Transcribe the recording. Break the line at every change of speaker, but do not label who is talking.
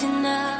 tonight